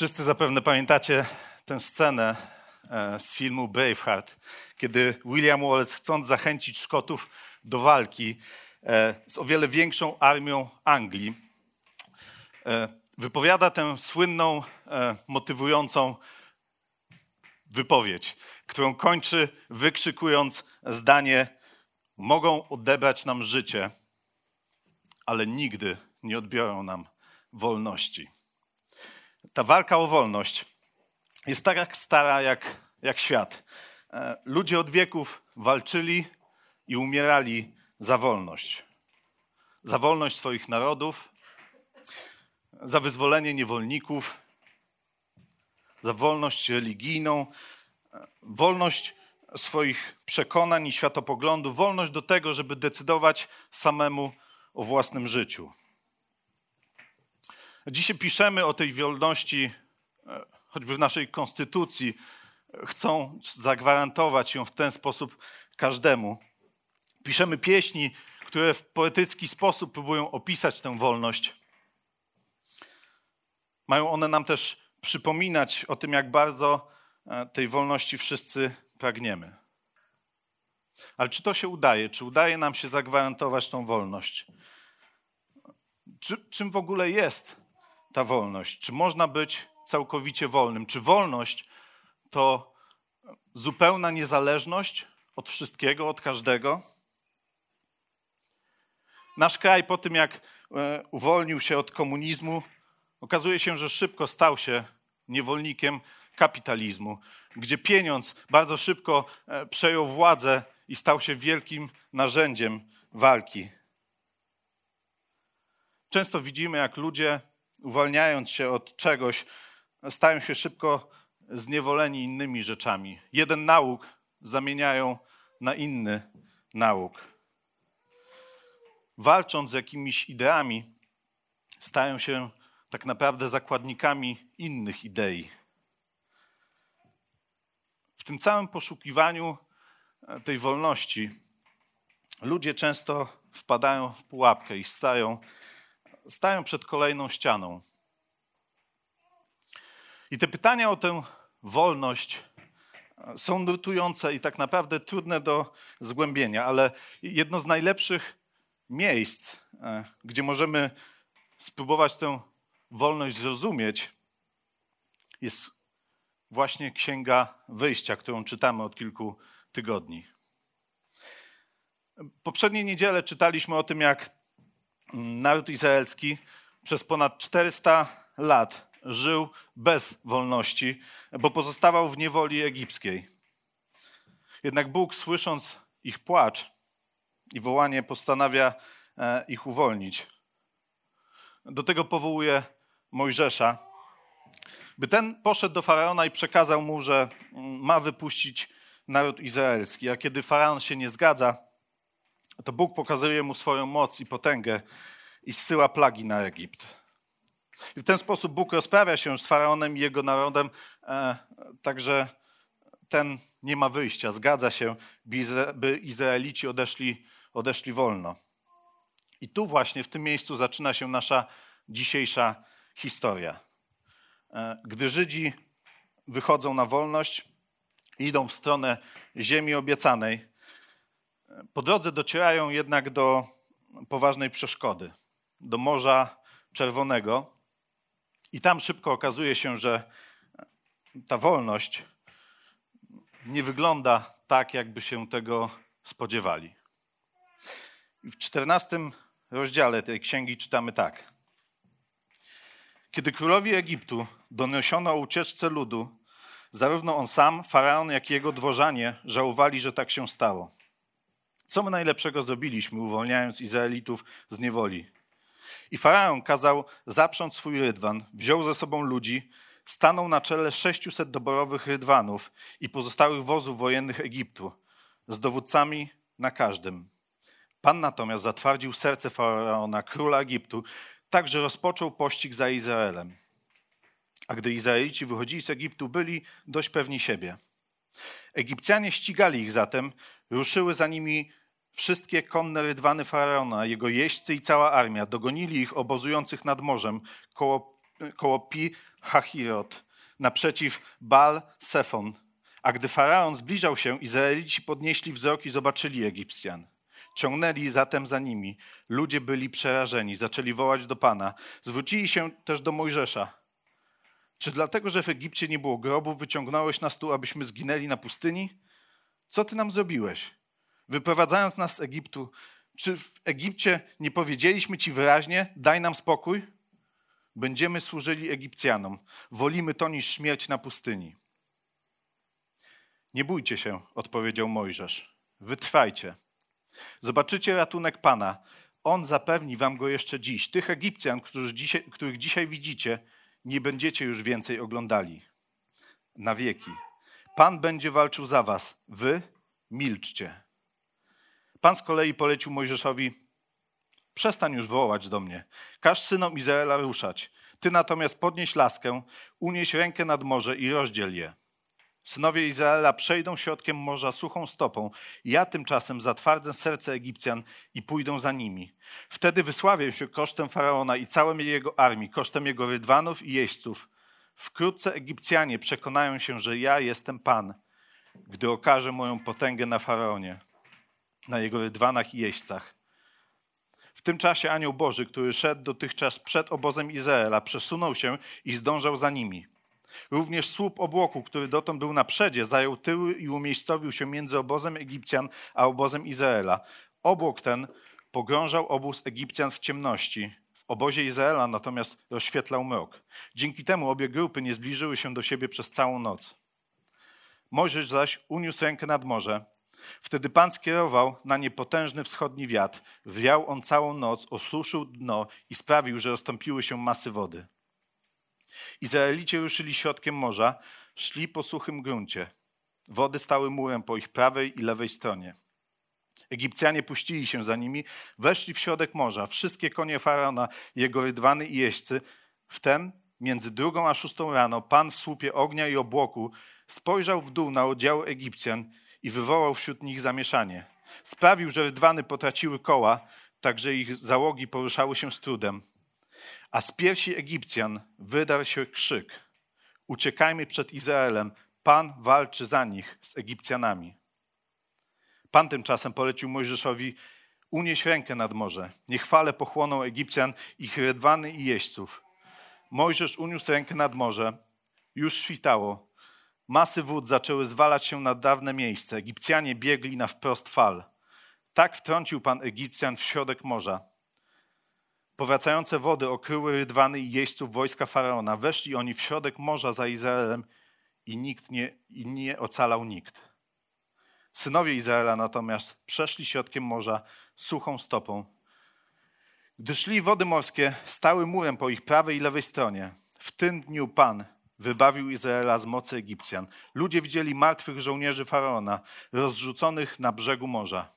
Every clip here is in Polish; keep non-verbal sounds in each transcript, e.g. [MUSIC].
Wszyscy zapewne pamiętacie tę scenę e, z filmu Braveheart, kiedy William Wallace, chcąc zachęcić Szkotów do walki e, z o wiele większą armią Anglii, e, wypowiada tę słynną, motywującą wypowiedź, którą kończy wykrzykując zdanie: Mogą odebrać nam życie, ale nigdy nie odbiorą nam wolności ta walka o wolność jest tak stara jak, jak świat. E, ludzie od wieków walczyli i umierali za wolność. Za wolność swoich narodów, za wyzwolenie niewolników, za wolność religijną, e, wolność swoich przekonań i światopoglądów, wolność do tego, żeby decydować samemu o własnym życiu. Dzisiaj piszemy o tej wolności, e, choćby w naszej konstytucji, chcą zagwarantować ją w ten sposób każdemu. Piszemy pieśni, które w poetycki sposób próbują opisać tę wolność. Mają one nam też przypominać o tym, jak bardzo e, tej wolności wszyscy pragniemy. Ale czy to się udaje? Czy udaje nam się zagwarantować tą wolność? Czy, czym w ogóle jest ta wolność? Czy można być całkowicie wolnym? Czy wolność to zupełna niezależność od wszystkiego, od każdego? Nasz kraj po tym, jak e, uwolnił się od komunizmu, okazuje się, że szybko stał się niewolnikiem kapitalizmu, gdzie pieniądz bardzo szybko e, przejął władzę i stał się wielkim narzędziem walki. Często widzimy, jak ludzie uwalniając się od czegoś, stają się szybko zniewoleni innymi rzeczami. Jeden nauk zamieniają na inny nauk. Walcząc z jakimiś ideami, stają się tak naprawdę zakładnikami innych idei. W tym całym poszukiwaniu e, tej wolności ludzie często wpadają w pułapkę i stają stają przed kolejną ścianą. I te pytania o tę wolność są nurtujące i tak naprawdę trudne do zgłębienia, ale jedno z najlepszych miejsc, e, gdzie możemy spróbować tę wolność zrozumieć, jest właśnie Księga Wyjścia, którą czytamy od kilku tygodni. Poprzedniej niedzielę czytaliśmy o tym, jak naród izraelski przez ponad 400 lat żył bez wolności, bo pozostawał w niewoli egipskiej. Jednak Bóg, słysząc ich płacz i wołanie, postanawia e, ich uwolnić. Do tego powołuje Mojżesza, by ten poszedł do faraona i przekazał mu, że mm, ma wypuścić naród izraelski. A kiedy faraon się nie zgadza, to Bóg pokazuje mu swoją moc i potęgę i zsyła plagi na Egipt. I w ten sposób Bóg rozprawia się z faraonem i jego narodem, e, także ten nie ma wyjścia. Zgadza się, by Izraelici odeszli, odeszli wolno. I tu właśnie, w tym miejscu zaczyna się nasza dzisiejsza historia. E, gdy Żydzi wychodzą na wolność, idą w stronę ziemi obiecanej, po drodze docierają jednak do poważnej przeszkody, do Morza Czerwonego. I tam szybko okazuje się, że ta wolność nie wygląda tak, jakby się tego spodziewali. W czternastym rozdziale tej księgi czytamy tak. Kiedy królowi Egiptu doniesiono o ucieczce ludu, zarówno on sam, faraon, jak i jego dworzanie żałowali, że tak się stało. Co my najlepszego zrobiliśmy, uwolniając Izraelitów z niewoli? I faraon kazał zaprząc swój rydwan, wziął ze sobą ludzi, stanął na czele 600 doborowych rydwanów i pozostałych wozów wojennych Egiptu, z dowódcami na każdym. Pan natomiast zatwardził serce faraona, króla Egiptu, tak że rozpoczął pościg za Izraelem. A gdy Izraelici wychodzili z Egiptu, byli dość pewni siebie. Egipcjanie ścigali ich zatem, ruszyły za nimi wszystkie konne rydwany faraona, jego jeźdźcy i cała armia. Dogonili ich obozujących nad morzem koło, koło Pi Hahirot, naprzeciw Bal Sefon. A gdy faraon zbliżał się, Izraelici podnieśli wzrok i zobaczyli Egipcjan. Ciągnęli zatem za nimi. Ludzie byli przerażeni, zaczęli wołać do Pana. Zwrócili się też do Mojżesza. Czy dlatego, że w Egipcie nie było grobów, wyciągnąłeś nas tu, abyśmy zginęli na pustyni? Co ty nam zrobiłeś? Wyprowadzając nas z Egiptu, czy w Egipcie nie powiedzieliśmy ci wyraźnie, daj nam spokój? Będziemy służyli Egipcjanom. Wolimy to niż śmierć na pustyni. Nie bójcie się, odpowiedział Mojżesz. Wytrwajcie. Zobaczycie ratunek Pana. On zapewni wam go jeszcze dziś. Tych Egipcjan, których dzisiaj, których dzisiaj widzicie, nie będziecie już więcej oglądali. Na wieki. Pan będzie walczył za was. Wy milczcie. Pan z kolei polecił Mojżeszowi: Przestań już wołać do mnie. Każ synom Izraela ruszać. Ty natomiast podnieś laskę, unieś rękę nad morze i rozdziel je. Synowie Izraela przejdą środkiem morza suchą stopą. Ja tymczasem zatwardzę serce Egipcjan i pójdą za nimi. Wtedy wysławię się kosztem faraona i całej jego armii, kosztem jego rydwanów i jeźdźców. Wkrótce Egipcjanie przekonają się, że ja jestem Pan, gdy okażę moją potęgę na faraonie, na jego rydwanach i jeźdźcach. W tym czasie anioł Boży, który szedł dotychczas przed obozem Izraela, przesunął się i zdążał za nimi. Również słup obłoku, który dotąd był na przedzie, zajął tyły i umiejscowił się między obozem Egipcjan a obozem Izraela. Obłok ten pogrążał obóz Egipcjan w ciemności. W obozie Izraela natomiast rozświetlał mrok. Dzięki temu obie grupy nie zbliżyły się do siebie przez całą noc. Mojżesz zaś uniósł rękę nad morze. Wtedy Pan skierował na nie potężny wschodni wiatr. Wiał on całą noc, osuszył dno i sprawił, że rozstąpiły się masy wody. Izraelici ruszyli środkiem morza, szli po suchym gruncie. Wody stały murem po ich prawej i lewej stronie. Egipcjanie puścili się za nimi, weszli w środek morza. Wszystkie konie faraona, jego rydwany i jeźdźcy. Wtem, między drugą a szóstą rano, Pan w słupie ognia i obłoku spojrzał w dół na oddziały Egipcjan i wywołał wśród nich zamieszanie. Sprawił, że rydwany potraciły koła, tak że ich załogi poruszały się z trudem. A z piersi Egipcjan wydarł się krzyk: Uciekajmy przed Izraelem, Pan walczy za nich z Egipcjanami. Pan tymczasem polecił Mojżeszowi: Unieś rękę nad morze, niech fale pochłoną Egipcjan, ich rydwany i jeźdźców. Mojżesz uniósł rękę nad morze. Już świtało. Masy wód zaczęły zwalać się na dawne miejsce. Egipcjanie biegli na wprost fal. Tak wtrącił Pan Egipcjan w środek morza. Powracające wody okryły rydwany i jeźdźców wojska Faraona. Weszli oni w środek morza za Izraelem i nikt nie, i nie ocalał nikt. Synowie Izraela natomiast przeszli środkiem morza suchą stopą. Gdy szli wody morskie, stały murem po ich prawej i lewej stronie. W tym dniu Pan wybawił Izraela z mocy Egipcjan. Ludzie widzieli martwych żołnierzy Faraona, rozrzuconych na brzegu morza.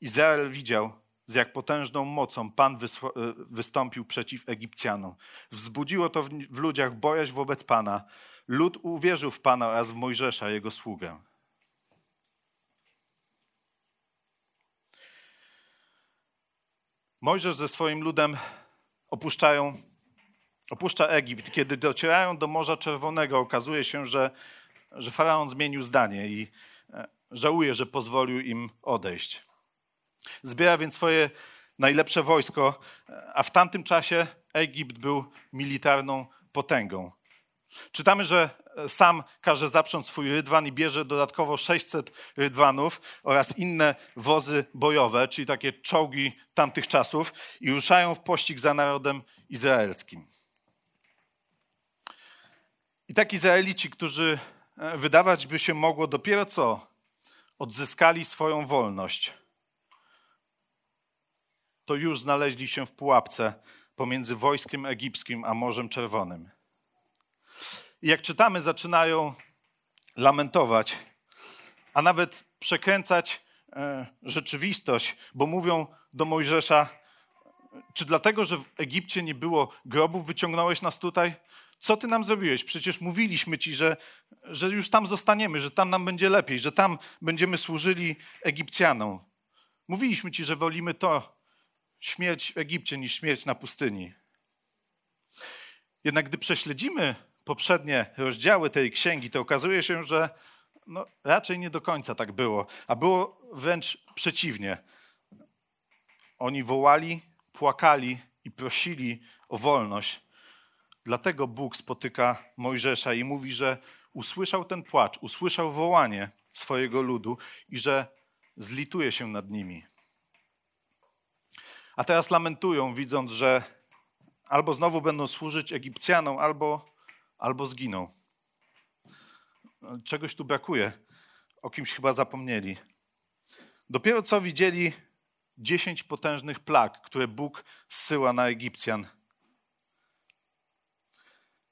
Izrael widział, z jak potężną mocą Pan e, wystąpił przeciw Egipcjanom. Wzbudziło to w ludziach bojaźń wobec Pana. Lud uwierzył w Pana oraz w Mojżesza, jego sługę. Mojżesz ze swoim ludem opuszczają, opuszcza Egipt. Kiedy docierają do Morza Czerwonego, okazuje się, że, że faraon zmienił zdanie i e, żałuje, że pozwolił im odejść. Zbiera więc swoje najlepsze wojsko, a w tamtym czasie Egipt był militarną potęgą. Czytamy, że sam każe zaprząc swój rydwan i bierze dodatkowo 600 rydwanów oraz inne wozy bojowe, czyli takie czołgi tamtych czasów i ruszają w pościg za narodem izraelskim. I tak Izraelici, którzy e, wydawać by się mogło dopiero co odzyskali swoją wolność, to już znaleźli się w pułapce pomiędzy wojskiem egipskim a Morzem Czerwonym. I jak czytamy, zaczynają lamentować, a nawet przekręcać e, rzeczywistość, bo mówią do Mojżesza: Czy dlatego, że w Egipcie nie było grobów, wyciągnąłeś nas tutaj? Co ty nam zrobiłeś? Przecież mówiliśmy ci, że, że już tam zostaniemy, że tam nam będzie lepiej, że tam będziemy służyli Egipcjanom. Mówiliśmy ci, że wolimy to, śmierć w Egipcie, niż śmierć na pustyni. Jednak gdy prześledzimy poprzednie rozdziały tej księgi, to okazuje się, że no, raczej nie do końca tak było, a było wręcz przeciwnie. Oni wołali, płakali i prosili o wolność. Dlatego Bóg spotyka Mojżesza i mówi, że usłyszał ten płacz, usłyszał wołanie swojego ludu i że zlituje się nad nimi. A teraz lamentują, widząc, że albo znowu będą służyć Egipcjanom, albo, albo zginą. Czegoś tu brakuje. O kimś chyba zapomnieli. Dopiero co widzieli dziesięć potężnych plag, które Bóg zsyła na Egipcjan.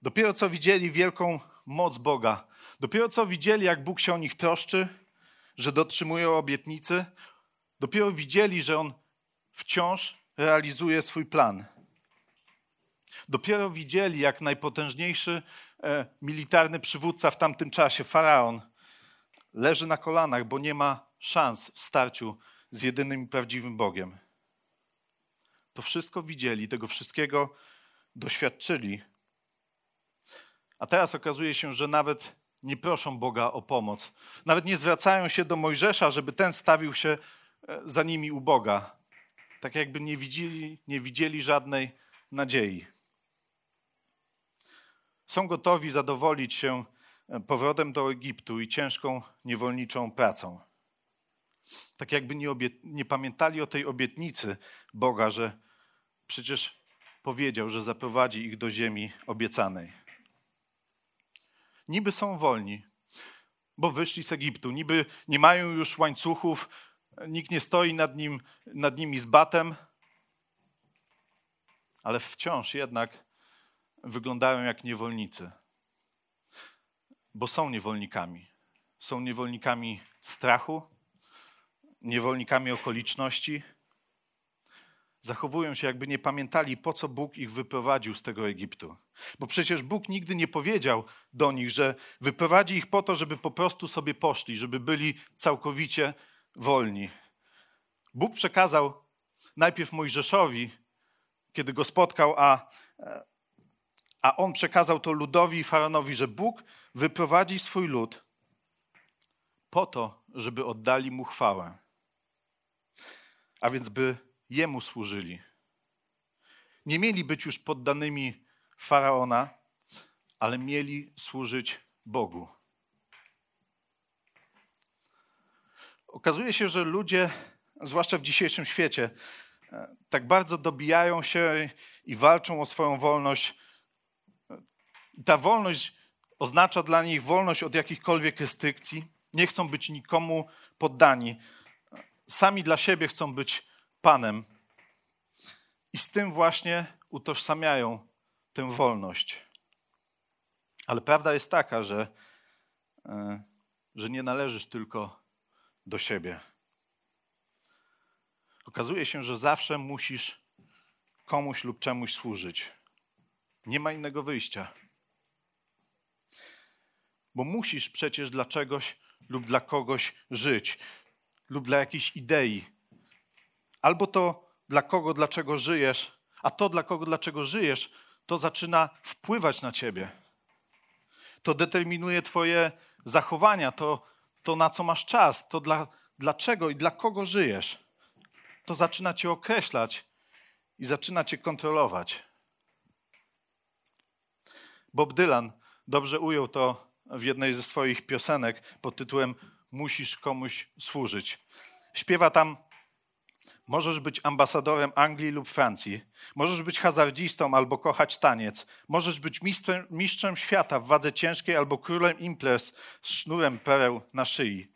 Dopiero co widzieli wielką moc Boga. Dopiero co widzieli, jak Bóg się o nich troszczy, że dotrzymuje obietnicy. Dopiero widzieli, że On wciąż realizuje swój plan. Dopiero widzieli, jak najpotężniejszy e, militarny przywódca w tamtym czasie, faraon, leży na kolanach, bo nie ma szans w starciu z jedynym prawdziwym Bogiem. To wszystko widzieli, tego wszystkiego doświadczyli. A teraz okazuje się, że nawet nie proszą Boga o pomoc. Nawet nie zwracają się do Mojżesza, żeby ten stawił się e, za nimi u Boga. Tak jakby nie widzieli, nie widzieli żadnej nadziei. Są gotowi zadowolić się e, powrotem do Egiptu i ciężką niewolniczą pracą. Tak jakby nie, nie pamiętali o tej obietnicy Boga, że przecież powiedział, że zaprowadzi ich do ziemi obiecanej. Niby są wolni, bo wyszli z Egiptu, niby nie mają już łańcuchów, nikt nie stoi nad, nim, nad nimi z batem, ale wciąż jednak wyglądają jak niewolnicy, bo są niewolnikami. Są niewolnikami strachu, niewolnikami okoliczności. Zachowują się, jakby nie pamiętali, po co Bóg ich wyprowadził z tego Egiptu. Bo przecież Bóg nigdy nie powiedział do nich, że wyprowadzi ich po to, żeby po prostu sobie poszli, żeby byli całkowicie wolni. Bóg przekazał najpierw Mojżeszowi, kiedy go spotkał, a, a on przekazał to ludowi i faraonowi, że Bóg wyprowadzi swój lud po to, żeby oddali mu chwałę. A więc by jemu służyli. Nie mieli być już poddanymi faraona, ale mieli służyć Bogu. Okazuje się, że ludzie, zwłaszcza w dzisiejszym świecie, tak bardzo dobijają się i walczą o swoją wolność. Ta wolność oznacza dla nich wolność od jakichkolwiek restrykcji. Nie chcą być nikomu poddani. Sami dla siebie chcą być Panem. I z tym właśnie utożsamiają tę wolność. Ale prawda jest taka, że, e, że nie należysz tylko do siebie. Okazuje się, że zawsze musisz komuś lub czemuś służyć. Nie ma innego wyjścia. Bo musisz przecież dla czegoś lub dla kogoś żyć, lub dla jakiejś idei. Albo to dla kogo, dlaczego żyjesz, a to dla kogo, dlaczego żyjesz, to zaczyna wpływać na ciebie. To determinuje Twoje zachowania, to to na co masz czas, to dla, dlaczego i dla kogo żyjesz, to zaczyna cię określać i zaczyna cię kontrolować. Bob Dylan dobrze ujął to w jednej ze swoich piosenek pod tytułem Musisz komuś służyć. Śpiewa tam Możesz być ambasadorem Anglii lub Francji. Możesz być hazardzistą albo kochać taniec. Możesz być mistrzem, mistrzem świata w wadze ciężkiej albo królem imprez z sznurem pereł na szyi.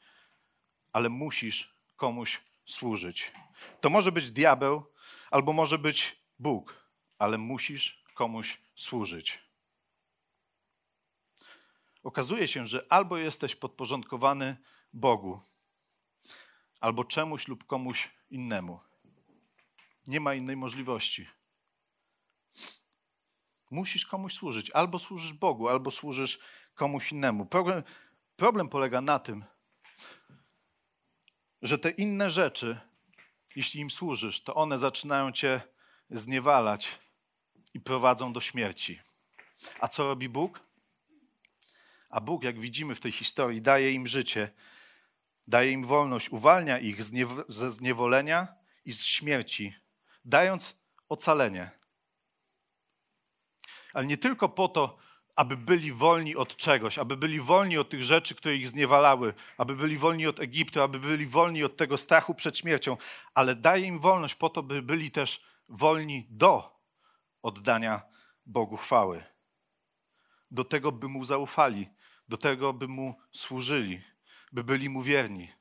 ale musisz komuś służyć. To może być diabeł, albo może być Bóg, ale musisz komuś służyć. Okazuje się, że albo jesteś podporządkowany Bogu, albo czemuś lub komuś innemu. Nie ma innej możliwości. Musisz komuś służyć. Albo służysz Bogu, albo służysz komuś innemu. Problem, problem polega na tym, że te inne rzeczy, jeśli im służysz, to one zaczynają cię zniewalać i prowadzą do śmierci. A co robi Bóg? A Bóg, jak widzimy w tej historii, daje im życie, daje im wolność, uwalnia ich ze zniewolenia i z śmierci, dając ocalenie. Ale nie tylko po to, aby byli wolni od czegoś, aby byli wolni od tych rzeczy, które ich zniewalały, aby byli wolni od Egiptu, aby byli wolni od tego strachu przed śmiercią, ale daje im wolność po to, by byli też wolni do oddania Bogu chwały. Do tego, by mu zaufali, do tego, by mu służyli, by byli mu wierni.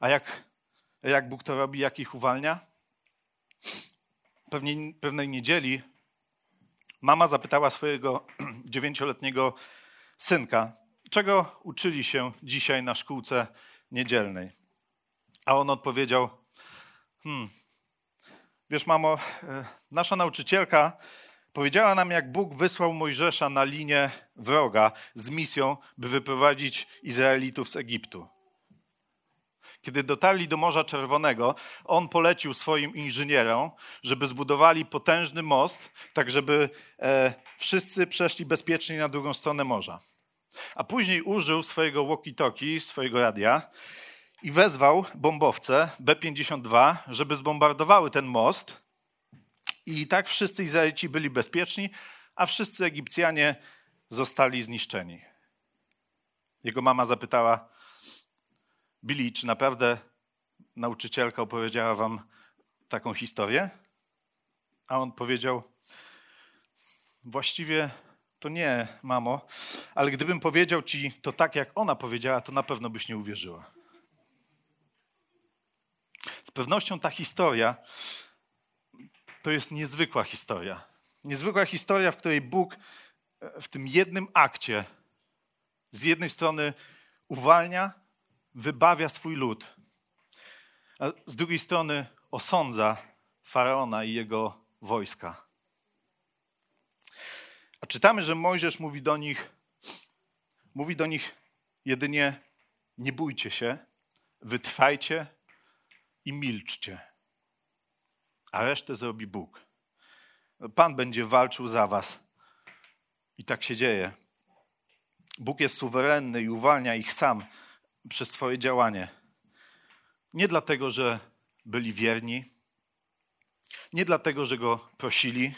A jak, jak Bóg to robi, jak ich uwalnia? Pewnie, pewnej niedzieli mama zapytała swojego [CLEARS THROAT] dziewięcioletniego synka, czego uczyli się dzisiaj na szkółce niedzielnej. A on odpowiedział: Hmm, wiesz, mamo, e, nasza nauczycielka powiedziała nam, jak Bóg wysłał Mojżesza na linię wroga z misją, by wyprowadzić Izraelitów z Egiptu. Kiedy dotarli do Morza Czerwonego, on polecił swoim inżynierom, żeby zbudowali potężny most, tak żeby e, wszyscy przeszli bezpiecznie na drugą stronę morza. A później użył swojego walkie-talkie, swojego radia i wezwał bombowce B-52, żeby zbombardowały ten most. I tak wszyscy Izraelici byli bezpieczni, a wszyscy Egipcjanie zostali zniszczeni. Jego mama zapytała, Billy, czy naprawdę nauczycielka opowiedziała wam taką historię? A on powiedział, właściwie to nie, mamo, ale gdybym powiedział ci to tak, jak ona powiedziała, to na pewno byś nie uwierzyła. Z pewnością ta historia to jest niezwykła historia. Niezwykła historia, w której Bóg w tym jednym akcie z jednej strony uwalnia, wybawia swój lud, a z drugiej strony osądza faraona i jego wojska. A czytamy, że Mojżesz mówi do nich, mówi do nich jedynie nie bójcie się, wytrwajcie i milczcie, a resztę zrobi Bóg. Pan będzie walczył za was. I tak się dzieje. Bóg jest suwerenny i uwalnia ich sam przez swoje działanie. Nie dlatego, że byli wierni, nie dlatego, że go prosili,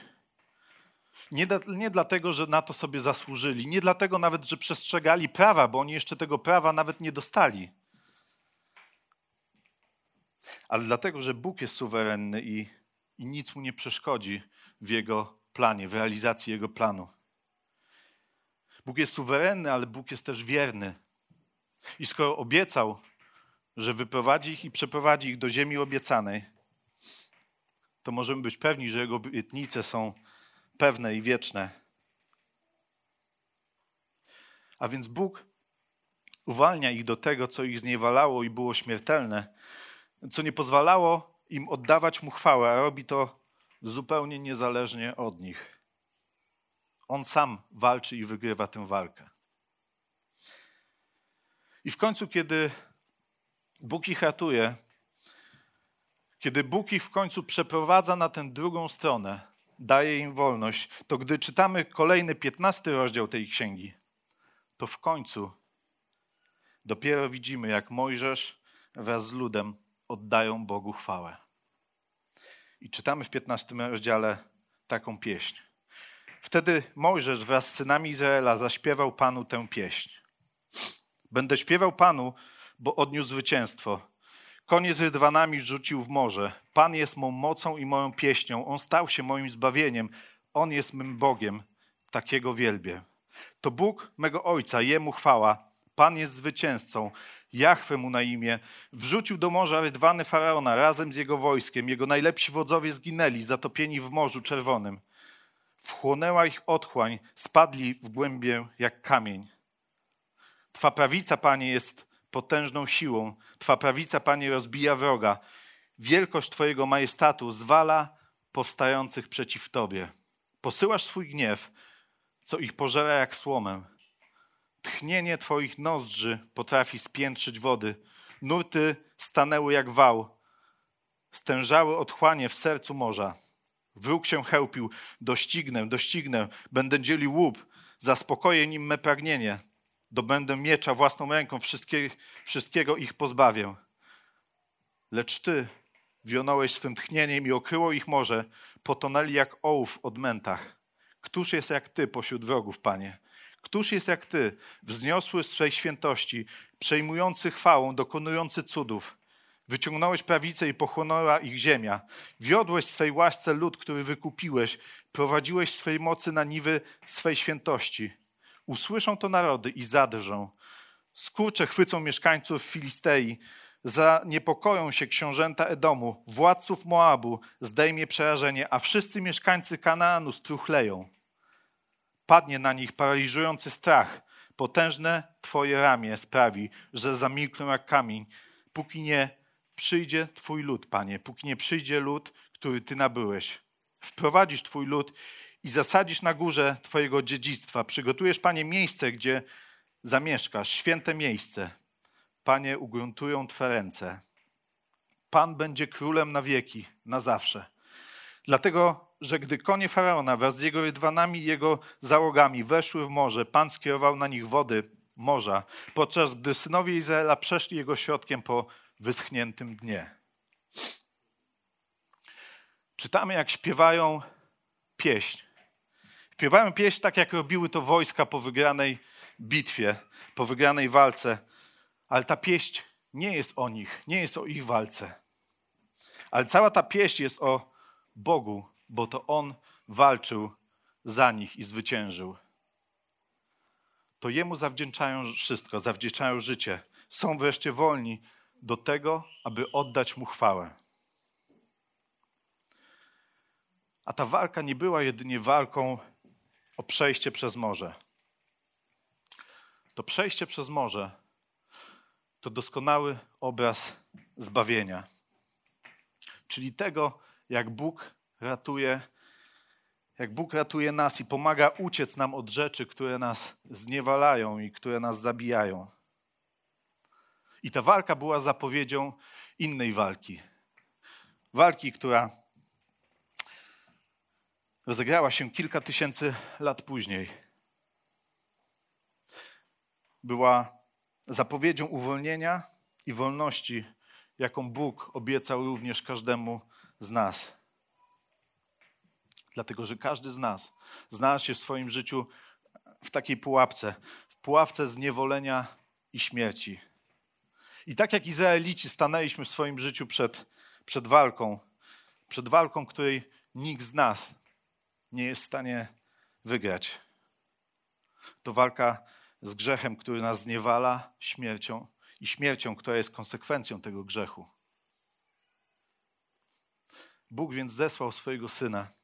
nie, nie dlatego, że na to sobie zasłużyli, nie dlatego nawet, że przestrzegali prawa, bo oni jeszcze tego prawa nawet nie dostali, ale dlatego, że Bóg jest suwerenny i, i nic mu nie przeszkodzi w jego planie, w realizacji jego planu. Bóg jest suwerenny, ale Bóg jest też wierny. I skoro obiecał, że wyprowadzi ich i przeprowadzi ich do ziemi obiecanej, to możemy być pewni, że Jego obietnice są pewne i wieczne. A więc Bóg uwalnia ich do tego, co ich zniewalało i było śmiertelne, co nie pozwalało im oddawać Mu chwałę, a robi to zupełnie niezależnie od nich. On sam walczy i wygrywa tę walkę. I w końcu, kiedy Bóg ich ratuje, kiedy Bóg ich w końcu przeprowadza na tę drugą stronę, daje im wolność, to gdy czytamy kolejny, piętnasty rozdział tej księgi, to w końcu dopiero widzimy, jak Mojżesz wraz z ludem oddają Bogu chwałę. I czytamy w piętnastym rozdziale taką pieśń. Wtedy Mojżesz wraz z synami Izraela zaśpiewał Panu tę pieśń. Będę śpiewał Panu, bo odniósł zwycięstwo. Konie z rydwanami rzucił w morze. Pan jest mą mocą i moją pieśnią. On stał się moim zbawieniem. On jest mym Bogiem. Takiego wielbię. To Bóg mego Ojca, Jemu chwała. Pan jest zwycięzcą. Jachwę mu na imię. Wrzucił do morza rydwany faraona razem z jego wojskiem. Jego najlepsi wodzowie zginęli, zatopieni w Morzu Czerwonym. Wchłonęła ich otchłań, spadli w głębię jak kamień. Twa prawica, Panie, jest potężną siłą. Twa prawica, Panie, rozbija wroga. Wielkość Twojego majestatu zwala powstających przeciw Tobie. Posyłasz swój gniew, co ich pożera jak słomę. Tchnienie Twoich nozdrzy potrafi spiętrzyć wody. Nurty stanęły jak wał. Stężały otchłanie w sercu morza. Wróg się chełpił. Doścignę, doścignę. Będę dzielił łup. Zaspokoję nim me pragnienie. Dobędę miecza własną ręką. Wszystkie, wszystkiego ich pozbawię. Lecz Ty wionąłeś swym tchnieniem i okryło ich morze. Potonęli jak ołów w odmętach. Któż jest jak Ty pośród wrogów, Panie? Któż jest jak Ty, wzniosły z swej świętości, przejmujący chwałą, dokonujący cudów? Wyciągnąłeś prawicę i pochłonęła ich ziemia. Wiodłeś swej łasce lud, który wykupiłeś. Prowadziłeś swej mocy na niwy swej świętości. Usłyszą to narody i zadrżą. Skurcze chwycą mieszkańców Filistei. Zaniepokoją się książęta Edomu, władców Moabu zdejmie przerażenie, a wszyscy mieszkańcy Kanaanu struchleją. Padnie na nich paraliżujący strach. Potężne Twoje ramię sprawi, że zamilkną jak kamień, póki nie przyjdzie Twój lud, Panie, póki nie przyjdzie lud, który Ty nabyłeś. Wprowadzisz Twój lud i zasadzisz na górze Twojego dziedzictwa. Przygotujesz, Panie, miejsce, gdzie zamieszkasz, święte miejsce. Panie, ugruntują Twe ręce. Pan będzie królem na wieki, na zawsze. Dlatego, że gdy konie faraona wraz z jego rydwanami i jego załogami weszły w morze, Pan skierował na nich wody morza, podczas gdy synowie Izraela przeszli jego środkiem po wyschniętym dnie. Czytamy, jak śpiewają pieśń. Śpiewają pieśń tak, jak robiły to wojska po wygranej bitwie, po wygranej walce. Ale ta pieśń nie jest o nich, nie jest o ich walce. Ale cała ta pieśń jest o Bogu, bo to On walczył za nich i zwyciężył. To Jemu zawdzięczają wszystko, zawdzięczają życie. Są wreszcie wolni do tego, aby oddać Mu chwałę. A ta walka nie była jedynie walką o przejście przez morze. To przejście przez morze to doskonały obraz zbawienia, czyli tego, jak Bóg ratuje, jak Bóg ratuje nas i pomaga uciec nam od rzeczy, które nas zniewalają i które nas zabijają. I ta walka była zapowiedzią innej walki. Walki, która rozegrała się kilka tysięcy lat później. Była zapowiedzią uwolnienia i wolności, jaką Bóg obiecał również każdemu z nas. Dlatego, że każdy z nas znalazł się w swoim życiu w takiej pułapce, w pułapce zniewolenia i śmierci. I tak jak Izraelici stanęliśmy w swoim życiu przed, przed walką, przed walką, której nikt z nas nie jest w stanie wygrać. To walka z grzechem, który nas zniewala, śmiercią i śmiercią, która jest konsekwencją tego grzechu. Bóg więc zesłał swojego syna.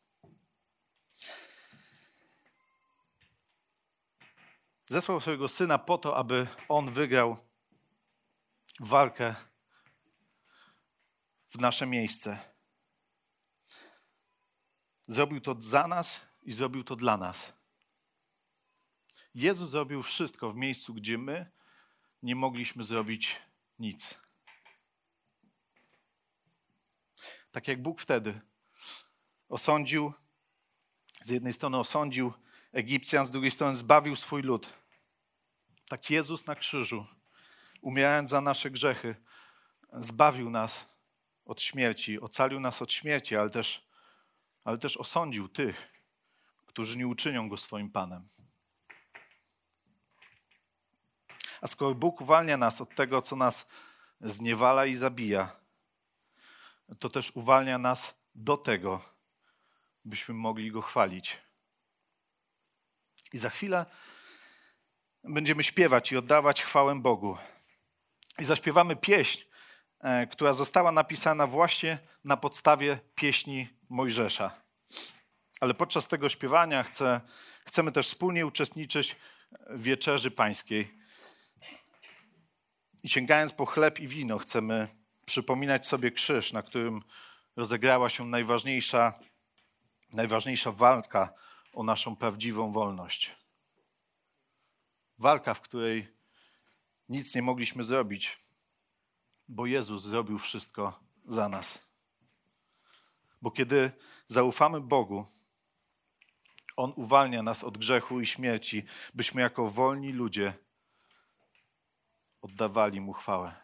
Zesłał swojego syna po to, aby on wygrał walkę w nasze miejsce. Zrobił to za nas i zrobił to dla nas. Jezus zrobił wszystko w miejscu, gdzie my nie mogliśmy zrobić nic. Tak jak Bóg wtedy osądził, z jednej strony osądził Egipcjan, z drugiej strony zbawił swój lud. Tak Jezus na krzyżu, umierając za nasze grzechy, zbawił nas od śmierci, ocalił nas od śmierci, ale też, ale też osądził tych, którzy nie uczynią go swoim Panem. A skoro Bóg uwalnia nas od tego, co nas zniewala i zabija, to też uwalnia nas do tego, byśmy mogli Go chwalić. I za chwilę będziemy śpiewać i oddawać chwałę Bogu. I zaśpiewamy pieśń, e, która została napisana właśnie na podstawie pieśni Mojżesza. Ale podczas tego śpiewania chcę, chcemy też wspólnie uczestniczyć w wieczerzy pańskiej. I sięgając po chleb i wino, chcemy przypominać sobie krzyż, na którym rozegrała się najważniejsza, najważniejsza walka o naszą prawdziwą wolność. Walka, w której nic nie mogliśmy zrobić, bo Jezus zrobił wszystko za nas. Bo kiedy zaufamy Bogu, On uwalnia nas od grzechu i śmierci, byśmy jako wolni ludzie oddawali Mu chwałę.